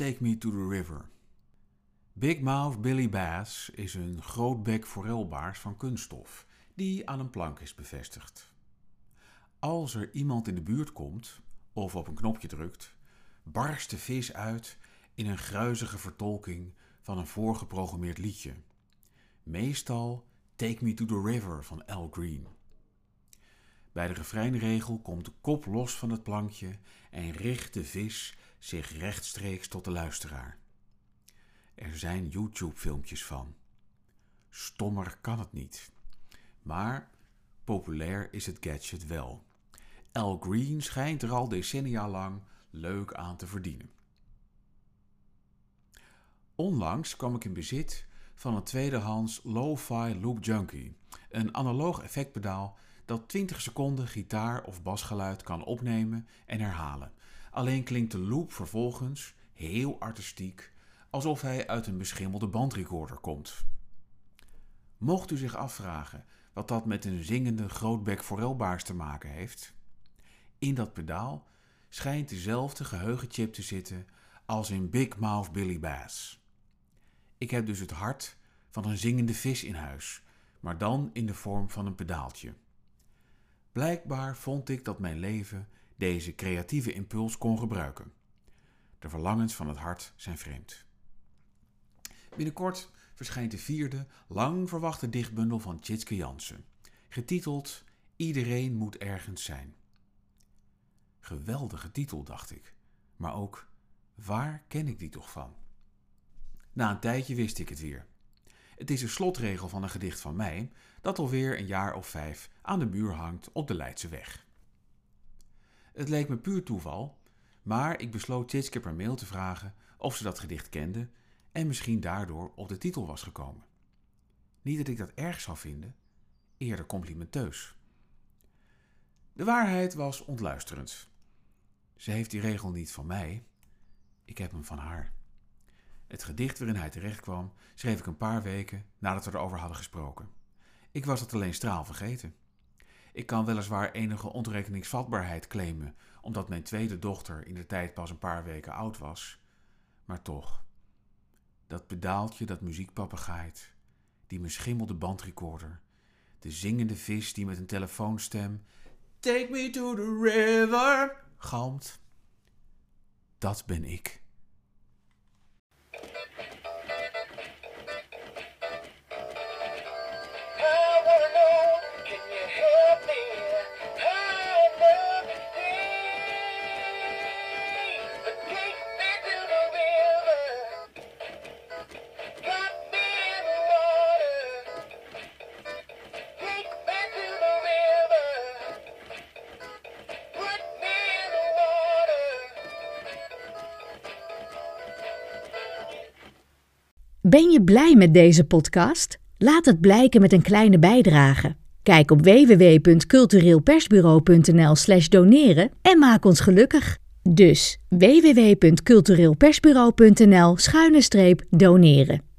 Take Me to the River. Big Mouth Billy Bass is een grootbek forelbaars van kunststof die aan een plank is bevestigd. Als er iemand in de buurt komt of op een knopje drukt, barst de vis uit in een gruizige vertolking van een voorgeprogrammeerd liedje. Meestal Take Me to the River van Al Green. Bij de refreinregel komt de kop los van het plankje en richt de vis zich rechtstreeks tot de luisteraar. Er zijn YouTube-filmpjes van. Stommer kan het niet. Maar populair is het gadget wel. Al Green schijnt er al decennia lang leuk aan te verdienen. Onlangs kwam ik in bezit van een tweedehands Lo-Fi Loop Junkie, een analoog effectpedaal dat 20 seconden gitaar- of basgeluid kan opnemen en herhalen. Alleen klinkt de loop vervolgens heel artistiek, alsof hij uit een beschimmelde bandrecorder komt. Mocht u zich afvragen wat dat met een zingende grootbek forelbaars te maken heeft? In dat pedaal schijnt dezelfde geheugenchip te zitten als in Big Mouth Billy Bass. Ik heb dus het hart van een zingende vis in huis, maar dan in de vorm van een pedaaltje. Blijkbaar vond ik dat mijn leven deze creatieve impuls kon gebruiken. De verlangens van het hart zijn vreemd. Binnenkort verschijnt de vierde, lang verwachte dichtbundel van Tjitske Jansen, getiteld Iedereen moet ergens zijn. Geweldige titel, dacht ik, maar ook waar ken ik die toch van? Na een tijdje wist ik het weer. Het is een slotregel van een gedicht van mij, dat alweer een jaar of vijf aan de muur hangt op de Leidse weg. Het leek me puur toeval, maar ik besloot Tjitske per mail te vragen of ze dat gedicht kende en misschien daardoor op de titel was gekomen. Niet dat ik dat erg zou vinden, eerder complimenteus. De waarheid was ontluisterend. Ze heeft die regel niet van mij, ik heb hem van haar. Het gedicht waarin hij terechtkwam schreef ik een paar weken nadat we erover hadden gesproken. Ik was het alleen straal vergeten. Ik kan weliswaar enige ontrekeningsvatbaarheid claimen, omdat mijn tweede dochter in de tijd pas een paar weken oud was. Maar toch, dat pedaaltje dat muziekpapa gaait, die beschimmelde bandrecorder, de zingende vis die met een telefoonstem Take me to the river galmt. Dat ben ik. Ben je blij met deze podcast? Laat het blijken met een kleine bijdrage. Kijk op www.cultureelpersbureau.nl/slash doneren en maak ons gelukkig. Dus www.cultureelpersbureau.nl-doneren.